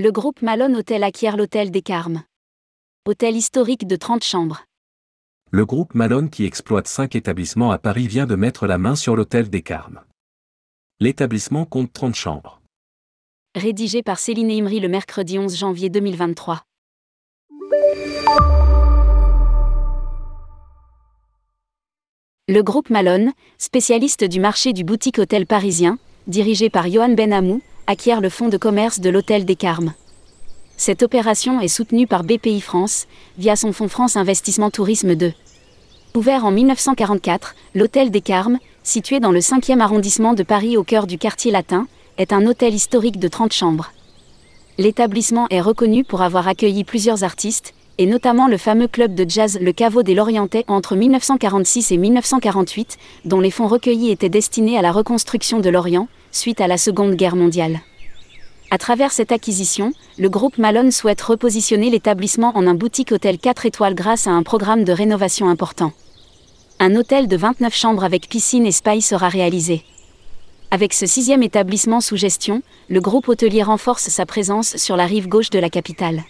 Le groupe Malone Hotel acquiert l'hôtel des Carmes. Hôtel historique de 30 chambres. Le groupe Malone qui exploite cinq établissements à Paris vient de mettre la main sur l'hôtel des Carmes. L'établissement compte 30 chambres. Rédigé par Céline Imri le mercredi 11 janvier 2023. Le groupe Malone, spécialiste du marché du boutique hôtel parisien, dirigé par Johan Benhamou, acquiert le fonds de commerce de l'Hôtel des Carmes. Cette opération est soutenue par BPI France, via son fonds France Investissement Tourisme 2. Ouvert en 1944, l'Hôtel des Carmes, situé dans le 5e arrondissement de Paris au cœur du quartier latin, est un hôtel historique de 30 chambres. L'établissement est reconnu pour avoir accueilli plusieurs artistes, et notamment le fameux club de jazz Le Caveau des Lorientais entre 1946 et 1948, dont les fonds recueillis étaient destinés à la reconstruction de l'Orient, suite à la Seconde Guerre mondiale. À travers cette acquisition, le groupe Malone souhaite repositionner l'établissement en un boutique hôtel 4 étoiles grâce à un programme de rénovation important. Un hôtel de 29 chambres avec piscine et spa sera réalisé. Avec ce sixième établissement sous gestion, le groupe hôtelier renforce sa présence sur la rive gauche de la capitale.